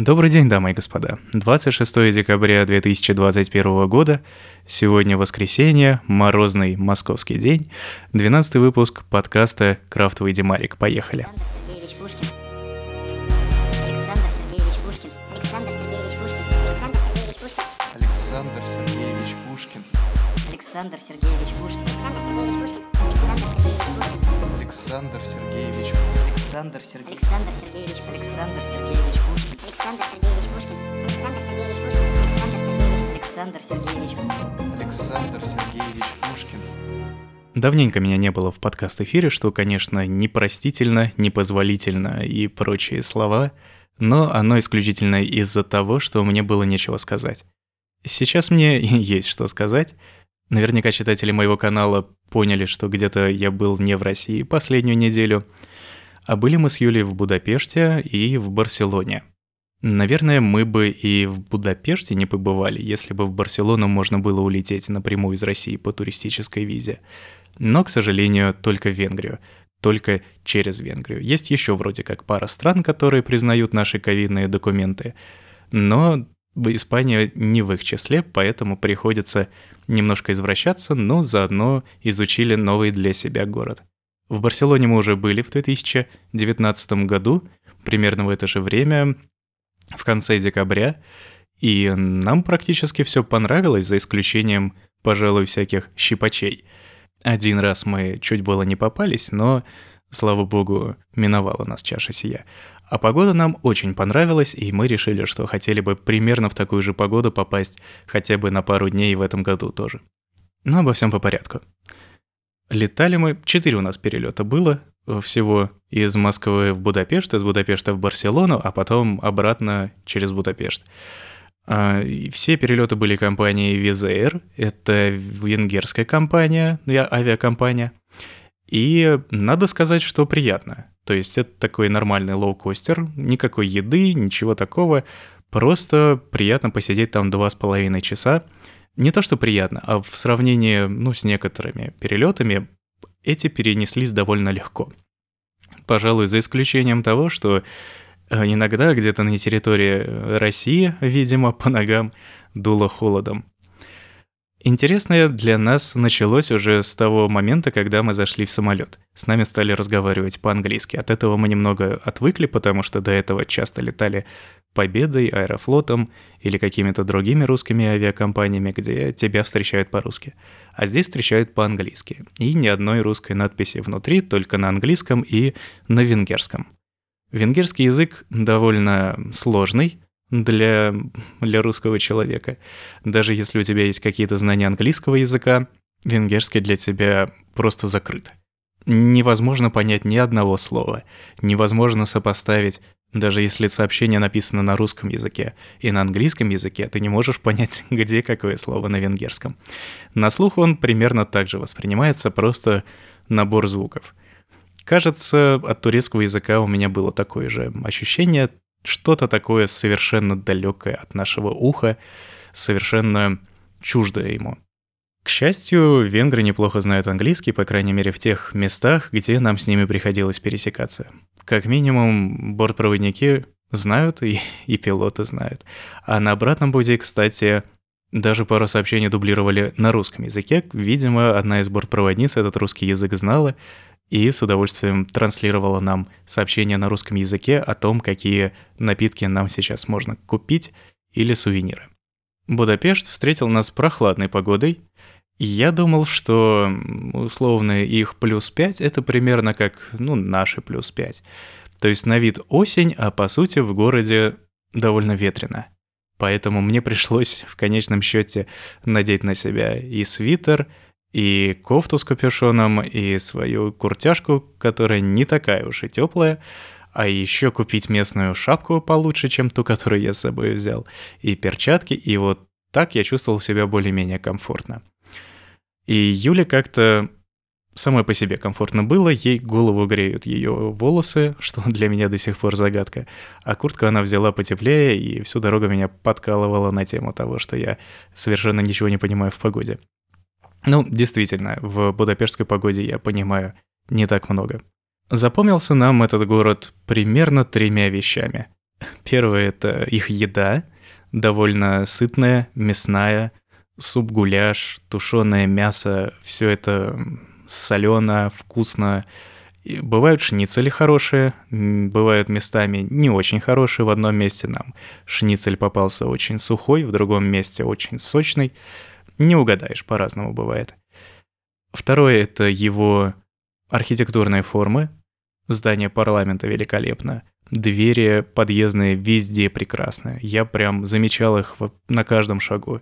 Добрый день, дамы и господа. 26 декабря 2021 года. Сегодня воскресенье, морозный московский день. 12 выпуск подкаста «Крафтовый Демарик». Поехали. Александр Сергеевич Пушкин. Александр Сергеевич Пушкин. Александр Сергеевич Пушкин. Александр Сергеевич Пушкин. Александр Сергеевич Пушкин. Александр Сергеевич Пушкин. Александр Сергеевич Пушкин. Александр Сергеевич Пушкин. Александр Сергеевич Пушкин. Александр Сергеевич Пушкин. Давненько меня не было в подкаст-эфире, что, конечно, непростительно, непозволительно и прочие слова, но оно исключительно из-за того, что мне было нечего сказать. Сейчас мне есть что сказать. Наверняка читатели моего канала поняли, что где-то я был не в России последнюю неделю, а были мы с Юлей в Будапеште и в Барселоне. Наверное, мы бы и в Будапеште не побывали, если бы в Барселону можно было улететь напрямую из России по туристической визе. Но, к сожалению, только в Венгрию. Только через Венгрию. Есть еще вроде как пара стран, которые признают наши ковидные документы. Но Испания не в их числе, поэтому приходится немножко извращаться, но заодно изучили новый для себя город. В Барселоне мы уже были в 2019 году, примерно в это же время, в конце декабря, и нам практически все понравилось, за исключением, пожалуй, всяких щипачей. Один раз мы чуть было не попались, но, слава богу, миновала нас чаша сия. А погода нам очень понравилась, и мы решили, что хотели бы примерно в такую же погоду попасть хотя бы на пару дней в этом году тоже. Но обо всем по порядку. Летали мы, четыре у нас перелета было всего из Москвы в Будапешт, из Будапешта в Барселону, а потом обратно через Будапешт. А, все перелеты были компанией Air, это венгерская компания, авиакомпания. И надо сказать, что приятно. То есть это такой нормальный лоукостер, никакой еды, ничего такого. Просто приятно посидеть там два с половиной часа. Не то, что приятно, а в сравнении ну, с некоторыми перелетами эти перенеслись довольно легко. Пожалуй, за исключением того, что э, иногда где-то на территории России, видимо, по ногам дуло холодом. Интересное для нас началось уже с того момента, когда мы зашли в самолет. С нами стали разговаривать по-английски. От этого мы немного отвыкли, потому что до этого часто летали Победой, Аэрофлотом или какими-то другими русскими авиакомпаниями, где тебя встречают по-русски. А здесь встречают по-английски. И ни одной русской надписи внутри, только на английском и на венгерском. Венгерский язык довольно сложный, для, для русского человека. Даже если у тебя есть какие-то знания английского языка, венгерский для тебя просто закрыт. Невозможно понять ни одного слова, невозможно сопоставить, даже если сообщение написано на русском языке и на английском языке, ты не можешь понять, где какое слово на венгерском. На слух он примерно так же воспринимается, просто набор звуков. Кажется, от турецкого языка у меня было такое же ощущение, что-то такое совершенно далекое от нашего уха, совершенно чуждое ему. К счастью, венгры неплохо знают английский, по крайней мере в тех местах, где нам с ними приходилось пересекаться. Как минимум, бортпроводники знают и, и пилоты знают. А на обратном пути, кстати, даже пару сообщений дублировали на русском языке. Видимо, одна из бортпроводниц этот русский язык знала, и с удовольствием транслировала нам сообщения на русском языке о том, какие напитки нам сейчас можно купить или сувениры. Будапешт встретил нас прохладной погодой. Я думал, что условно их плюс 5 это примерно как, ну, наши плюс 5. То есть на вид осень, а по сути в городе довольно ветрено. Поэтому мне пришлось в конечном счете надеть на себя и свитер, и кофту с капюшоном, и свою куртяжку, которая не такая уж и теплая, а еще купить местную шапку получше, чем ту, которую я с собой взял, и перчатки, и вот так я чувствовал себя более-менее комфортно. И Юля как-то самой по себе комфортно было, ей голову греют ее волосы, что для меня до сих пор загадка, а куртку она взяла потеплее и всю дорогу меня подкалывала на тему того, что я совершенно ничего не понимаю в погоде. Ну, действительно, в будапештской погоде я понимаю не так много. Запомнился нам этот город примерно тремя вещами. Первое — это их еда, довольно сытная, мясная, суп-гуляш, тушеное мясо, все это солено, вкусно. И бывают шницели хорошие, бывают местами не очень хорошие. В одном месте нам шницель попался очень сухой, в другом месте очень сочный. Не угадаешь, по-разному бывает. Второе — это его архитектурные формы. Здание парламента великолепно. Двери подъездные везде прекрасные. Я прям замечал их на каждом шагу.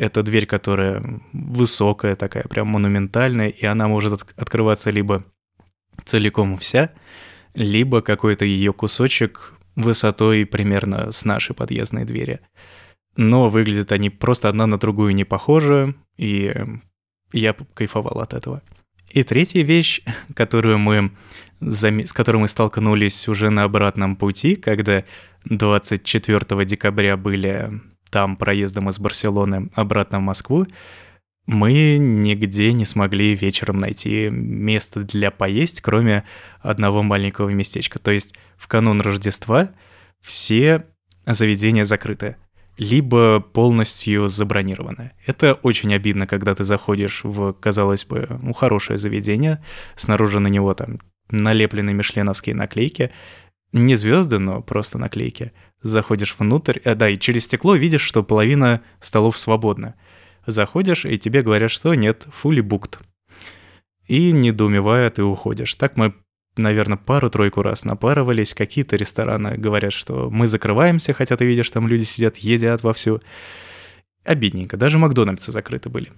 Это дверь, которая высокая такая, прям монументальная, и она может от- открываться либо целиком вся, либо какой-то ее кусочек высотой примерно с нашей подъездной двери. Но выглядят они просто одна на другую не похожи, и я кайфовал от этого. И третья вещь, которую мы, с которой мы столкнулись уже на обратном пути, когда 24 декабря были там проездом из Барселоны обратно в Москву, мы нигде не смогли вечером найти место для поесть, кроме одного маленького местечка. То есть в канун Рождества все заведения закрыты, либо полностью забронированы. Это очень обидно, когда ты заходишь в, казалось бы, ну, хорошее заведение, снаружи на него там налеплены мишленовские наклейки, не звезды, но просто наклейки. Заходишь внутрь, а, да, и через стекло видишь, что половина столов свободна. Заходишь, и тебе говорят, что нет, fully booked. И недоумевая, ты уходишь. Так мы, наверное, пару-тройку раз напарывались. Какие-то рестораны говорят, что мы закрываемся, хотя ты видишь, там люди сидят, едят вовсю. Обидненько. Даже Макдональдсы закрыты были.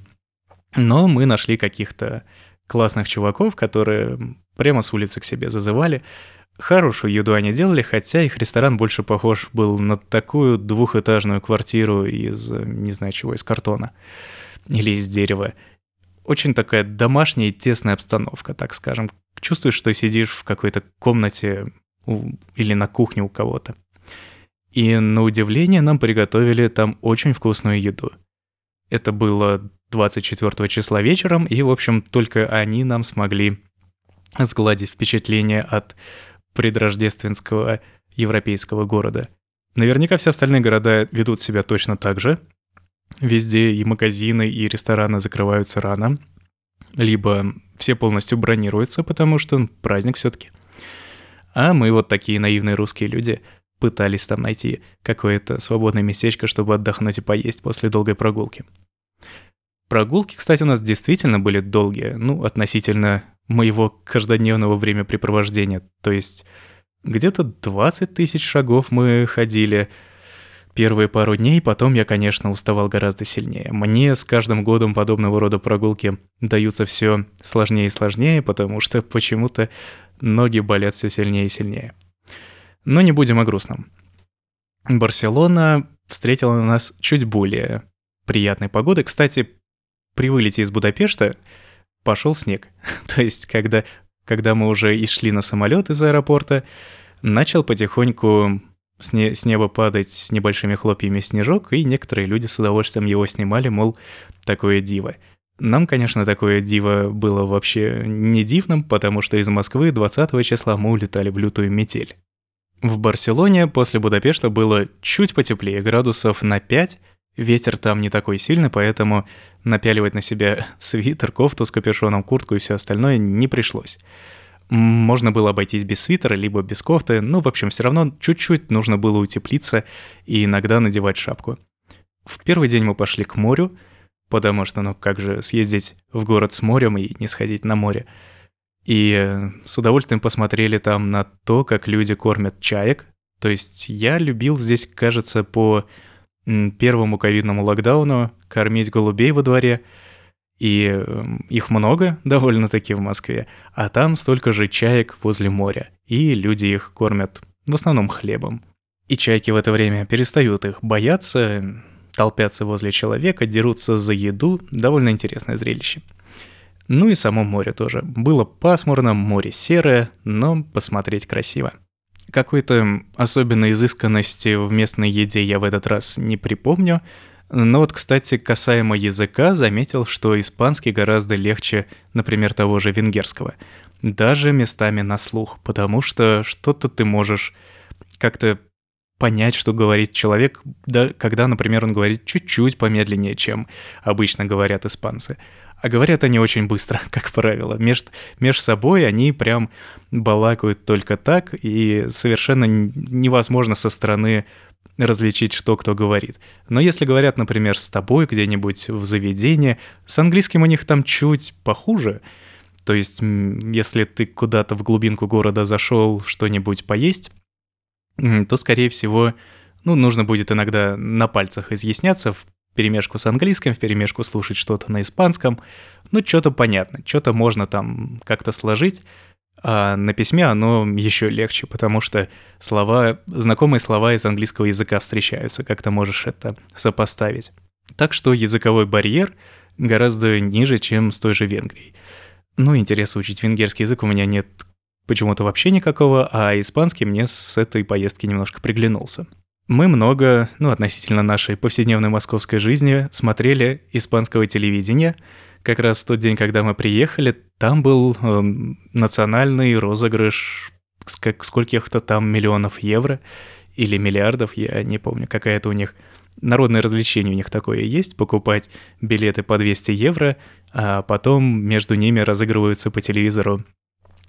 Но мы нашли каких-то классных чуваков, которые прямо с улицы к себе зазывали. Хорошую еду они делали, хотя их ресторан больше похож был на такую двухэтажную квартиру из, не знаю чего, из картона или из дерева. Очень такая домашняя и тесная обстановка, так скажем. Чувствуешь, что сидишь в какой-то комнате у, или на кухне у кого-то. И на удивление нам приготовили там очень вкусную еду. Это было 24 числа вечером, и, в общем, только они нам смогли сгладить впечатление от предрождественского европейского города. Наверняка все остальные города ведут себя точно так же. Везде и магазины, и рестораны закрываются рано. Либо все полностью бронируются, потому что праздник все-таки. А мы вот такие наивные русские люди пытались там найти какое-то свободное местечко, чтобы отдохнуть и поесть после долгой прогулки. Прогулки, кстати, у нас действительно были долгие, ну, относительно моего каждодневного времяпрепровождения. То есть где-то 20 тысяч шагов мы ходили первые пару дней, потом я, конечно, уставал гораздо сильнее. Мне с каждым годом подобного рода прогулки даются все сложнее и сложнее, потому что почему-то ноги болят все сильнее и сильнее. Но не будем о грустном. Барселона встретила нас чуть более приятной погодой. Кстати, при вылете из Будапешта пошел снег. То есть, когда, когда мы уже и шли на самолет из аэропорта, начал потихоньку с, не, с неба падать с небольшими хлопьями снежок, и некоторые люди с удовольствием его снимали, мол, такое диво. Нам, конечно, такое диво было вообще не дивным, потому что из Москвы 20 числа мы улетали в лютую метель. В Барселоне после Будапешта было чуть потеплее, градусов на 5, Ветер там не такой сильный, поэтому напяливать на себя свитер, кофту с капюшоном, куртку и все остальное не пришлось. Можно было обойтись без свитера, либо без кофты, но, в общем, все равно чуть-чуть нужно было утеплиться и иногда надевать шапку. В первый день мы пошли к морю, потому что, ну, как же съездить в город с морем и не сходить на море. И с удовольствием посмотрели там на то, как люди кормят чаек. То есть я любил здесь, кажется, по первому ковидному локдауну кормить голубей во дворе. И эм, их много довольно-таки в Москве, а там столько же чаек возле моря, и люди их кормят в основном хлебом. И чайки в это время перестают их бояться, толпятся возле человека, дерутся за еду, довольно интересное зрелище. Ну и само море тоже. Было пасмурно, море серое, но посмотреть красиво. Какой-то особенной изысканности в местной еде я в этот раз не припомню. Но вот, кстати, касаемо языка, заметил, что испанский гораздо легче, например, того же венгерского. Даже местами на слух, потому что что-то ты можешь как-то понять, что говорит человек, да, когда, например, он говорит чуть-чуть помедленнее, чем обычно говорят испанцы. А говорят они очень быстро, как правило. Меж, меж собой они прям балакают только так, и совершенно невозможно со стороны различить, что кто говорит. Но если говорят, например, с тобой где-нибудь в заведении, с английским у них там чуть похуже. То есть, если ты куда-то в глубинку города зашел что-нибудь поесть, то, скорее всего, ну, нужно будет иногда на пальцах изъясняться в перемешку с английским, в перемешку слушать что-то на испанском. Ну, что-то понятно, что-то можно там как-то сложить. А на письме оно еще легче, потому что слова, знакомые слова из английского языка встречаются, как ты можешь это сопоставить. Так что языковой барьер гораздо ниже, чем с той же Венгрией. Ну, интереса учить венгерский язык у меня нет почему-то вообще никакого, а испанский мне с этой поездки немножко приглянулся. Мы много, ну, относительно нашей повседневной московской жизни, смотрели испанского телевидения. Как раз в тот день, когда мы приехали, там был э, национальный розыгрыш скольких-то там миллионов евро или миллиардов, я не помню, какая-то у них народное развлечение у них такое есть, покупать билеты по 200 евро, а потом между ними разыгрываются по телевизору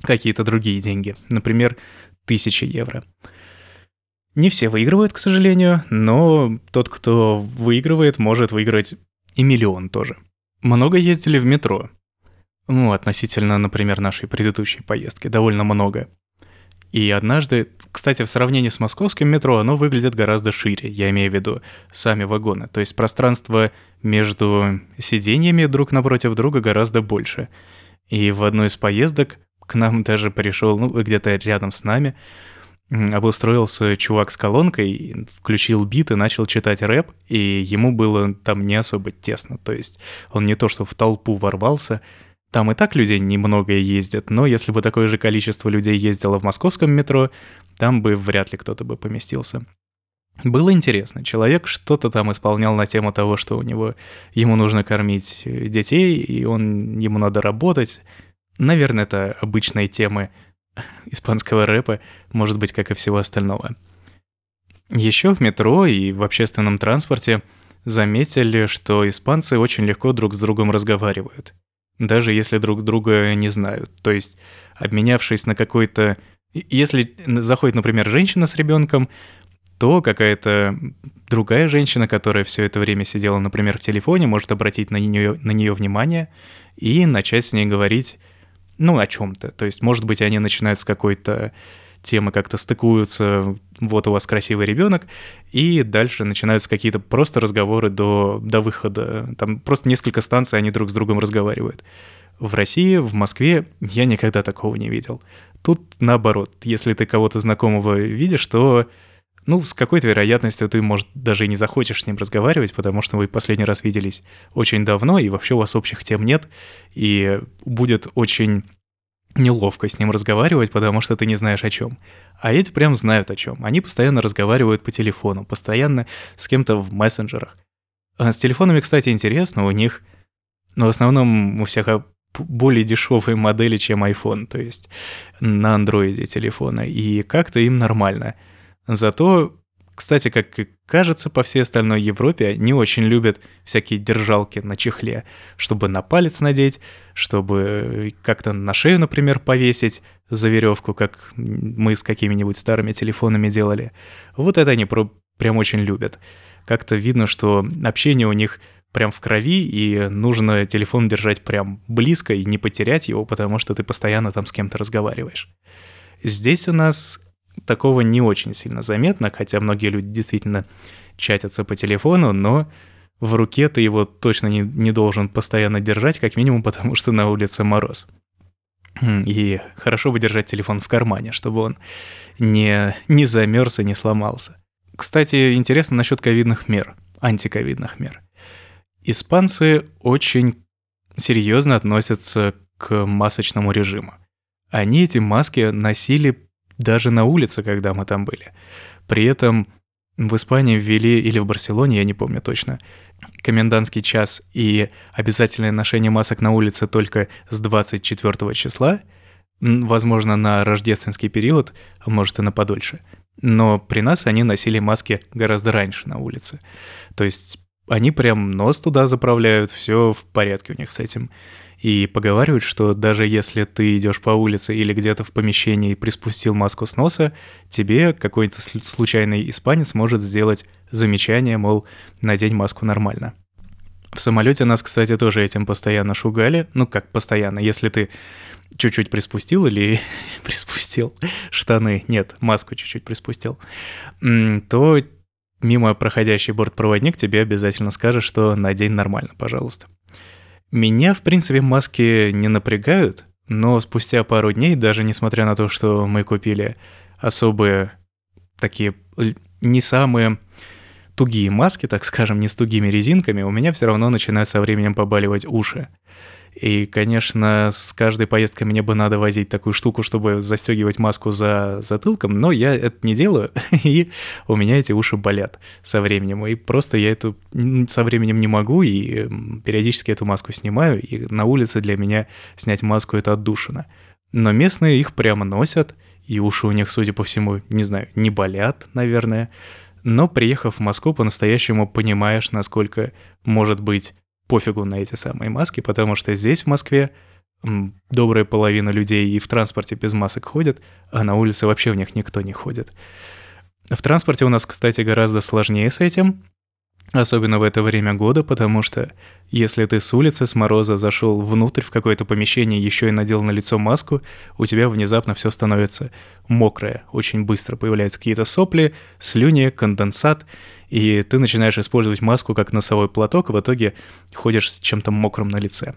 какие-то другие деньги, например, 1000 евро. Не все выигрывают, к сожалению, но тот, кто выигрывает, может выиграть и миллион тоже. Много ездили в метро. Ну, относительно, например, нашей предыдущей поездки, довольно много. И однажды, кстати, в сравнении с московским метро, оно выглядит гораздо шире, я имею в виду сами вагоны. То есть пространство между сиденьями друг напротив друга гораздо больше. И в одной из поездок к нам даже пришел, ну, где-то рядом с нами, обустроился чувак с колонкой, включил бит и начал читать рэп, и ему было там не особо тесно. То есть он не то что в толпу ворвался, там и так людей немного ездят, но если бы такое же количество людей ездило в московском метро, там бы вряд ли кто-то бы поместился. Было интересно. Человек что-то там исполнял на тему того, что у него ему нужно кормить детей, и он ему надо работать. Наверное, это обычные темы испанского рэпа, может быть, как и всего остального. Еще в метро и в общественном транспорте заметили, что испанцы очень легко друг с другом разговаривают, даже если друг друга не знают. То есть, обменявшись на какой-то... Если заходит, например, женщина с ребенком, то какая-то другая женщина, которая все это время сидела, например, в телефоне, может обратить на нее, на нее внимание и начать с ней говорить ну, о чем-то. То есть, может быть, они начинают с какой-то темы как-то стыкуются, вот у вас красивый ребенок, и дальше начинаются какие-то просто разговоры до, до выхода. Там просто несколько станций они друг с другом разговаривают. В России, в Москве я никогда такого не видел. Тут наоборот, если ты кого-то знакомого видишь, то ну, с какой-то вероятностью ты, может, даже и не захочешь с ним разговаривать, потому что вы последний раз виделись очень давно, и вообще у вас общих тем нет, и будет очень неловко с ним разговаривать, потому что ты не знаешь о чем. А эти прям знают о чем. Они постоянно разговаривают по телефону, постоянно с кем-то в мессенджерах. А с телефонами, кстати, интересно, у них, ну, в основном у всех более дешевые модели, чем iPhone, то есть на андроиде телефона, и как-то им нормально – Зато, кстати, как и кажется, по всей остальной Европе не очень любят всякие держалки на чехле, чтобы на палец надеть, чтобы как-то на шею, например, повесить за веревку, как мы с какими-нибудь старыми телефонами делали. Вот это они прям очень любят. Как-то видно, что общение у них прям в крови, и нужно телефон держать прям близко и не потерять его, потому что ты постоянно там с кем-то разговариваешь. Здесь у нас такого не очень сильно заметно, хотя многие люди действительно чатятся по телефону, но в руке ты его точно не, не должен постоянно держать, как минимум потому, что на улице мороз. И хорошо бы держать телефон в кармане, чтобы он не, не замерз и не сломался. Кстати, интересно насчет ковидных мер, антиковидных мер. Испанцы очень серьезно относятся к масочному режиму. Они эти маски носили даже на улице, когда мы там были. При этом в Испании ввели, или в Барселоне, я не помню точно, комендантский час и обязательное ношение масок на улице только с 24 числа, возможно, на рождественский период, а может и на подольше. Но при нас они носили маски гораздо раньше на улице. То есть они прям нос туда заправляют, все в порядке у них с этим. И поговаривают, что даже если ты идешь по улице или где-то в помещении и приспустил маску с носа, тебе какой-то случайный испанец может сделать замечание, мол, надень маску нормально. В самолете нас, кстати, тоже этим постоянно шугали. Ну, как постоянно, если ты чуть-чуть приспустил или приспустил штаны, нет, маску чуть-чуть приспустил, то мимо проходящий бортпроводник тебе обязательно скажет, что надень нормально, пожалуйста. Меня, в принципе, маски не напрягают, но спустя пару дней, даже несмотря на то, что мы купили особые такие не самые тугие маски, так скажем, не с тугими резинками, у меня все равно начинают со временем побаливать уши. И, конечно, с каждой поездкой мне бы надо возить такую штуку, чтобы застегивать маску за затылком, но я это не делаю, и у меня эти уши болят со временем. И просто я эту со временем не могу, и периодически эту маску снимаю, и на улице для меня снять маску — это отдушина. Но местные их прямо носят, и уши у них, судя по всему, не знаю, не болят, наверное. Но приехав в Москву, по-настоящему понимаешь, насколько может быть пофигу на эти самые маски, потому что здесь, в Москве, добрая половина людей и в транспорте без масок ходят, а на улице вообще в них никто не ходит. В транспорте у нас, кстати, гораздо сложнее с этим, особенно в это время года, потому что если ты с улицы, с мороза зашел внутрь в какое-то помещение, еще и надел на лицо маску, у тебя внезапно все становится мокрое, очень быстро появляются какие-то сопли, слюни, конденсат, и ты начинаешь использовать маску как носовой платок, и в итоге ходишь с чем-то мокрым на лице.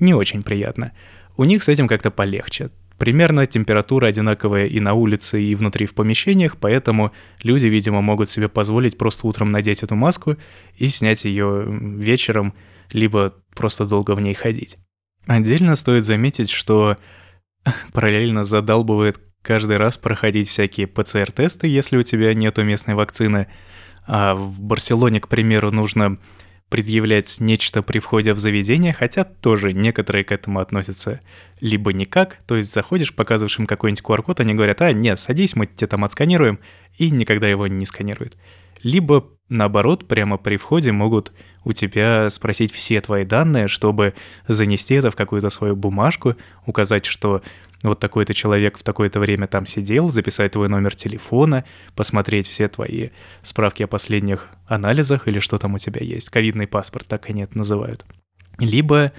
Не очень приятно. У них с этим как-то полегче. Примерно температура одинаковая и на улице, и внутри в помещениях, поэтому люди, видимо, могут себе позволить просто утром надеть эту маску и снять ее вечером, либо просто долго в ней ходить. Отдельно стоит заметить, что параллельно задалбывает каждый раз проходить всякие ПЦР-тесты, если у тебя нету местной вакцины – а в Барселоне, к примеру, нужно предъявлять нечто при входе в заведение, хотя тоже некоторые к этому относятся либо никак, то есть заходишь, показываешь им какой-нибудь QR-код, они говорят, а, нет, садись, мы тебя там отсканируем, и никогда его не сканируют. Либо, наоборот, прямо при входе могут у тебя спросить все твои данные, чтобы занести это в какую-то свою бумажку, указать, что вот такой-то человек в такое-то время там сидел, записать твой номер телефона, посмотреть все твои справки о последних анализах или что там у тебя есть. Ковидный паспорт, так они это называют. Либо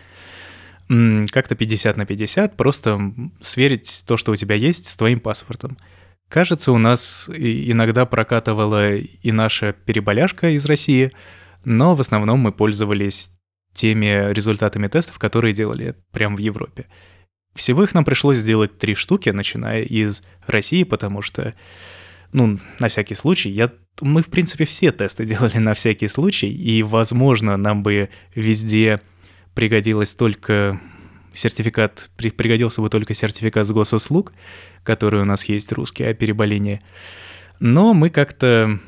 как-то 50 на 50, просто сверить то, что у тебя есть, с твоим паспортом. Кажется, у нас иногда прокатывала и наша переболяшка из России, но в основном мы пользовались теми результатами тестов, которые делали прямо в Европе. Всего их нам пришлось сделать три штуки, начиная из России, потому что, ну, на всякий случай, я, мы, в принципе, все тесты делали на всякий случай, и, возможно, нам бы везде пригодилось только сертификат, пригодился бы только сертификат с госуслуг, который у нас есть русский о переболении. Но мы как-то,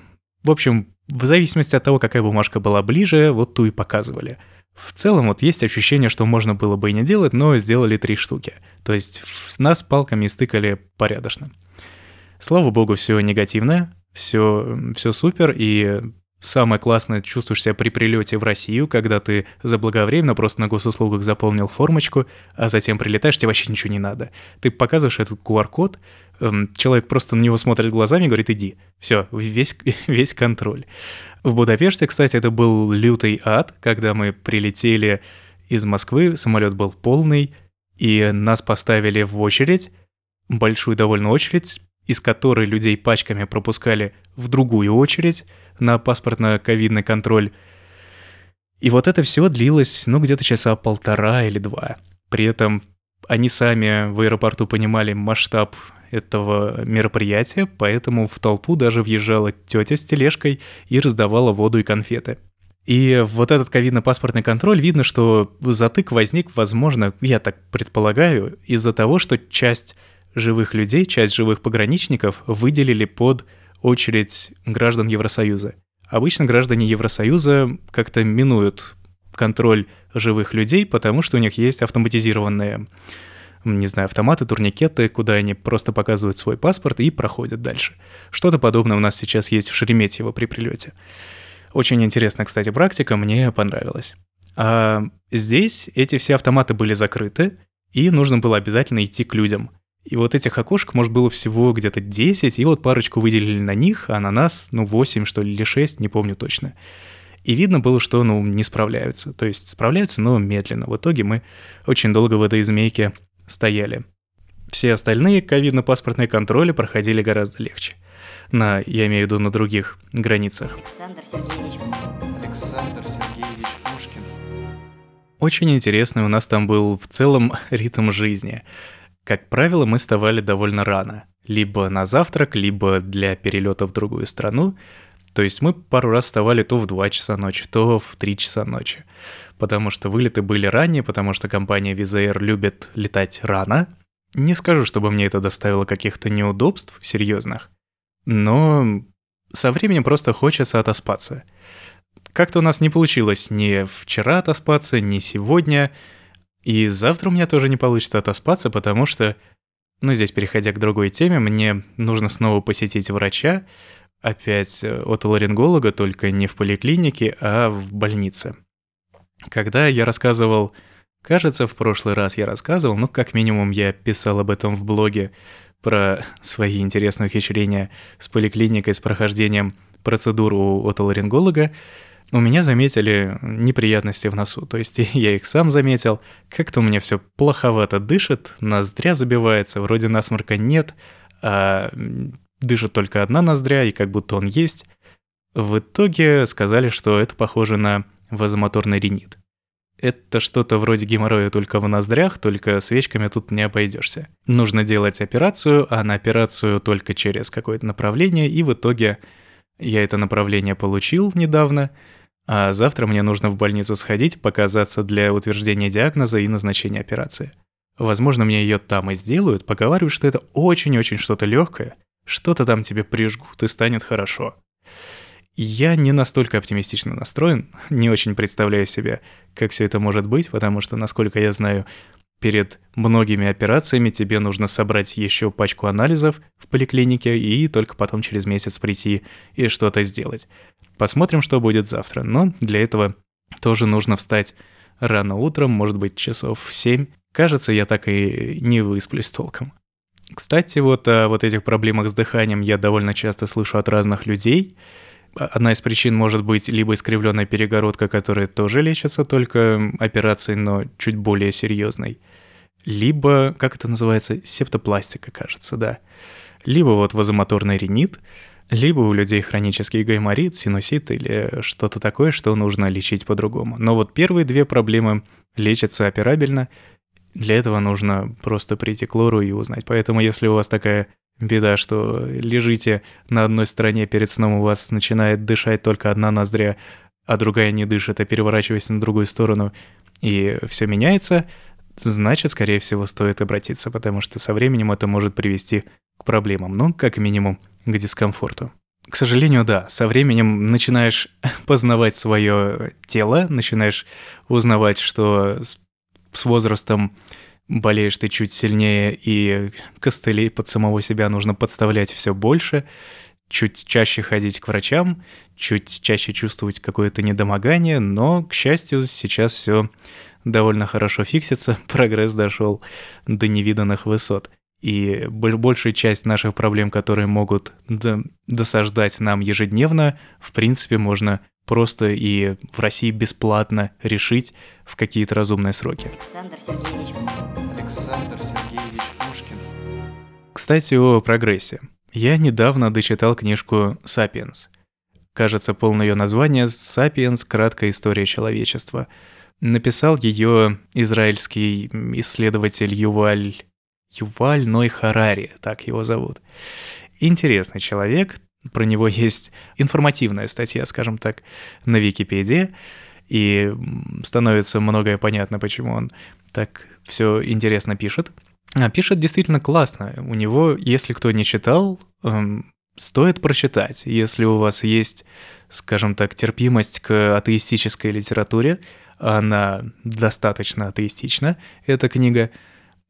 в общем, в зависимости от того, какая бумажка была ближе, вот ту и показывали – в целом вот есть ощущение, что можно было бы и не делать, но сделали три штуки. То есть нас палками стыкали порядочно. Слава богу, все негативное, все, все супер, и самое классное чувствуешь себя при прилете в Россию, когда ты заблаговременно просто на госуслугах заполнил формочку, а затем прилетаешь, тебе вообще ничего не надо. Ты показываешь этот QR-код, эм, человек просто на него смотрит глазами и говорит «иди». Все, весь, весь контроль. В Будапеште, кстати, это был лютый ад, когда мы прилетели из Москвы, самолет был полный, и нас поставили в очередь, большую довольно очередь, из которой людей пачками пропускали в другую очередь на паспортно-ковидный контроль. И вот это все длилось, ну, где-то часа полтора или два. При этом они сами в аэропорту понимали масштаб этого мероприятия, поэтому в толпу даже въезжала тетя с тележкой и раздавала воду и конфеты. И вот этот ковидно-паспортный контроль, видно, что затык возник, возможно, я так предполагаю, из-за того, что часть живых людей, часть живых пограничников выделили под очередь граждан Евросоюза. Обычно граждане Евросоюза как-то минуют контроль живых людей, потому что у них есть автоматизированные не знаю, автоматы, турникеты, куда они просто показывают свой паспорт и проходят дальше. Что-то подобное у нас сейчас есть в Шереметьево при прилете. Очень интересная, кстати, практика, мне понравилась. А здесь эти все автоматы были закрыты, и нужно было обязательно идти к людям. И вот этих окошек, может, было всего где-то 10, и вот парочку выделили на них, а на нас, ну, 8, что ли, или 6, не помню точно. И видно было, что, ну, не справляются. То есть справляются, но медленно. В итоге мы очень долго в этой змейке стояли. Все остальные ковидно-паспортные контроли проходили гораздо легче. На, я имею в виду, на других границах. Александр Сергеевич. Александр Сергеевич Пушкин. Очень интересный у нас там был в целом ритм жизни. Как правило, мы вставали довольно рано. Либо на завтрак, либо для перелета в другую страну. То есть мы пару раз вставали то в 2 часа ночи, то в 3 часа ночи. Потому что вылеты были ранее, потому что компания Wizz Air любит летать рано. Не скажу, чтобы мне это доставило каких-то неудобств серьезных, но со временем просто хочется отоспаться. Как-то у нас не получилось ни вчера отоспаться, ни сегодня, и завтра у меня тоже не получится отоспаться, потому что, ну здесь переходя к другой теме, мне нужно снова посетить врача, опять э, отоларинголога, только не в поликлинике, а в больнице. Когда я рассказывал, кажется, в прошлый раз я рассказывал, ну, как минимум я писал об этом в блоге, про свои интересные ухищрения с поликлиникой, с прохождением процедур у отоларинголога, у меня заметили неприятности в носу. То есть я их сам заметил. Как-то у меня все плоховато дышит, ноздря забивается, вроде насморка нет, а дышит только одна ноздря, и как будто он есть. В итоге сказали, что это похоже на вазомоторный ринит. Это что-то вроде геморроя только в ноздрях, только свечками тут не обойдешься. Нужно делать операцию, а на операцию только через какое-то направление, и в итоге я это направление получил недавно, а завтра мне нужно в больницу сходить, показаться для утверждения диагноза и назначения операции. Возможно, мне ее там и сделают, поговаривают, что это очень-очень что-то легкое, что-то там тебе прижгут и станет хорошо. Я не настолько оптимистично настроен, не очень представляю себе, как все это может быть, потому что, насколько я знаю, перед многими операциями тебе нужно собрать еще пачку анализов в поликлинике и только потом через месяц прийти и что-то сделать. Посмотрим, что будет завтра, но для этого тоже нужно встать рано утром, может быть, часов в 7. Кажется, я так и не высплюсь толком. Кстати, вот о вот этих проблемах с дыханием я довольно часто слышу от разных людей – Одна из причин может быть либо искривленная перегородка, которая тоже лечится только операцией, но чуть более серьезной, либо, как это называется, септопластика, кажется, да. Либо вот вазомоторный ринит, либо у людей хронический гайморит, синусит или что-то такое, что нужно лечить по-другому. Но вот первые две проблемы лечатся операбельно, для этого нужно просто прийти к лору и узнать. Поэтому если у вас такая Беда, что лежите на одной стороне, перед сном у вас начинает дышать только одна ноздря, а другая не дышит, а переворачиваясь на другую сторону, и все меняется, значит, скорее всего, стоит обратиться, потому что со временем это может привести к проблемам, ну, как минимум, к дискомфорту. К сожалению, да, со временем начинаешь познавать свое тело, начинаешь узнавать, что с возрастом болеешь ты чуть сильнее, и костылей под самого себя нужно подставлять все больше, чуть чаще ходить к врачам, чуть чаще чувствовать какое-то недомогание, но, к счастью, сейчас все довольно хорошо фиксится, прогресс дошел до невиданных высот. И большая часть наших проблем, которые могут досаждать нам ежедневно, в принципе, можно просто и в России бесплатно решить в какие-то разумные сроки. Александр Сергеевич. Александр Сергеевич Пушкин. Кстати, о прогрессе. Я недавно дочитал книжку «Сапиенс». Кажется, полное ее название «Сапиенс. Краткая история человечества». Написал ее израильский исследователь Юваль... Юваль Ной Харари, так его зовут. Интересный человек, про него есть информативная статья, скажем так, на Википедии, и становится многое понятно, почему он так все интересно пишет. А пишет действительно классно. У него, если кто не читал, эм, стоит прочитать. Если у вас есть, скажем так, терпимость к атеистической литературе, она достаточно атеистична, эта книга,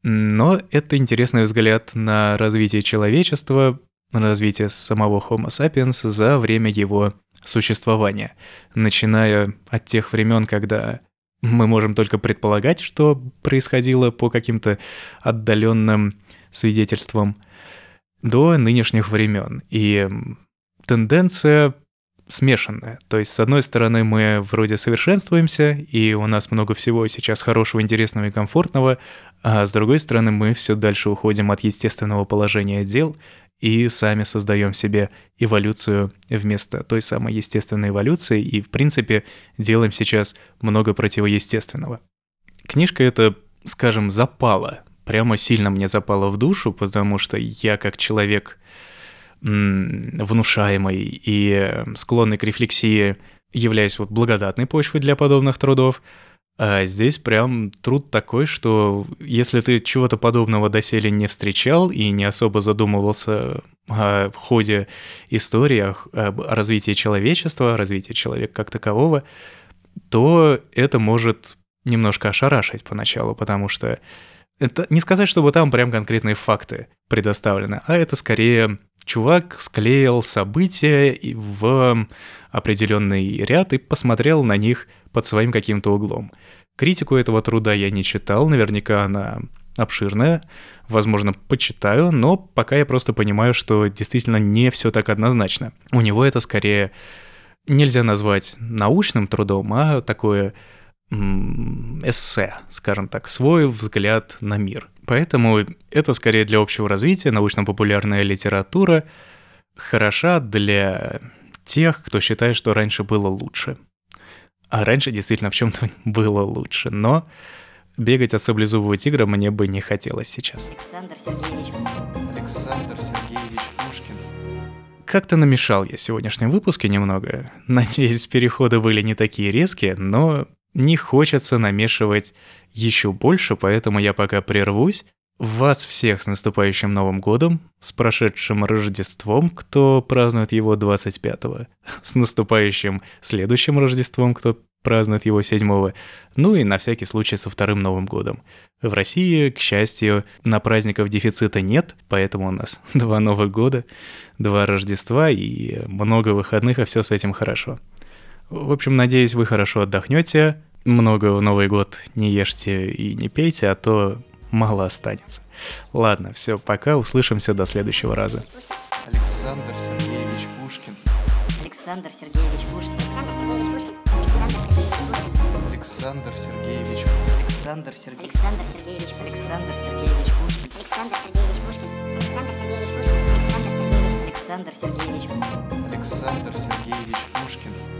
Но это интересный взгляд на развитие человечества, на развитие самого Homo sapiens за время его существования, начиная от тех времен, когда мы можем только предполагать, что происходило по каким-то отдаленным свидетельствам, до нынешних времен. И тенденция смешанная. То есть, с одной стороны, мы вроде совершенствуемся, и у нас много всего сейчас хорошего, интересного и комфортного, а с другой стороны, мы все дальше уходим от естественного положения дел и сами создаем себе эволюцию вместо той самой естественной эволюции, и, в принципе, делаем сейчас много противоестественного. Книжка эта, скажем, запала, прямо сильно мне запала в душу, потому что я как человек внушаемый и склонный к рефлексии являюсь вот благодатной почвой для подобных трудов, а здесь прям труд такой, что если ты чего-то подобного доселе не встречал и не особо задумывался о ходе истории, о развитии человечества, о развитии человека как такового, то это может немножко ошарашить поначалу, потому что это не сказать, чтобы там прям конкретные факты предоставлены, а это скорее чувак склеил события в определенный ряд и посмотрел на них под своим каким-то углом. Критику этого труда я не читал, наверняка она обширная, возможно, почитаю, но пока я просто понимаю, что действительно не все так однозначно. У него это скорее нельзя назвать научным трудом, а такое эссе, скажем так, свой взгляд на мир. Поэтому это скорее для общего развития, научно-популярная литература хороша для тех, кто считает, что раньше было лучше. А раньше действительно в чем-то было лучше, но бегать от саблезубого тигра мне бы не хотелось сейчас. Александр Сергеевич. Александр Сергеевич Пушкин. Как-то намешал я сегодняшнем выпуске немного. Надеюсь, переходы были не такие резкие, но не хочется намешивать еще больше, поэтому я пока прервусь. Вас всех с наступающим Новым годом, с прошедшим Рождеством, кто празднует его 25-го, с наступающим следующим Рождеством, кто празднует его 7-го, ну и на всякий случай со вторым Новым годом. В России, к счастью, на праздников дефицита нет, поэтому у нас два Новых года, два Рождества и много выходных, а все с этим хорошо. В общем, надеюсь, вы хорошо отдохнете, много в Новый год не ешьте и не пейте, а то мало останется. Ладно, все, пока, услышимся до следующего раза. Александр Сергеевич Пушкин. Александр Сергеевич Пушкин. Александр Сергеевич Пушкин. Александр Александр Сергеевич. Сергеевич Пушкин. Александр Сергеевич Пушкин. Александр Сергеевич Пушкин. Александр Сергеевич Пушкин. Александр Сергеевич Пушкин. Александр Сергеевич. Александр Сергеевич Пушкин.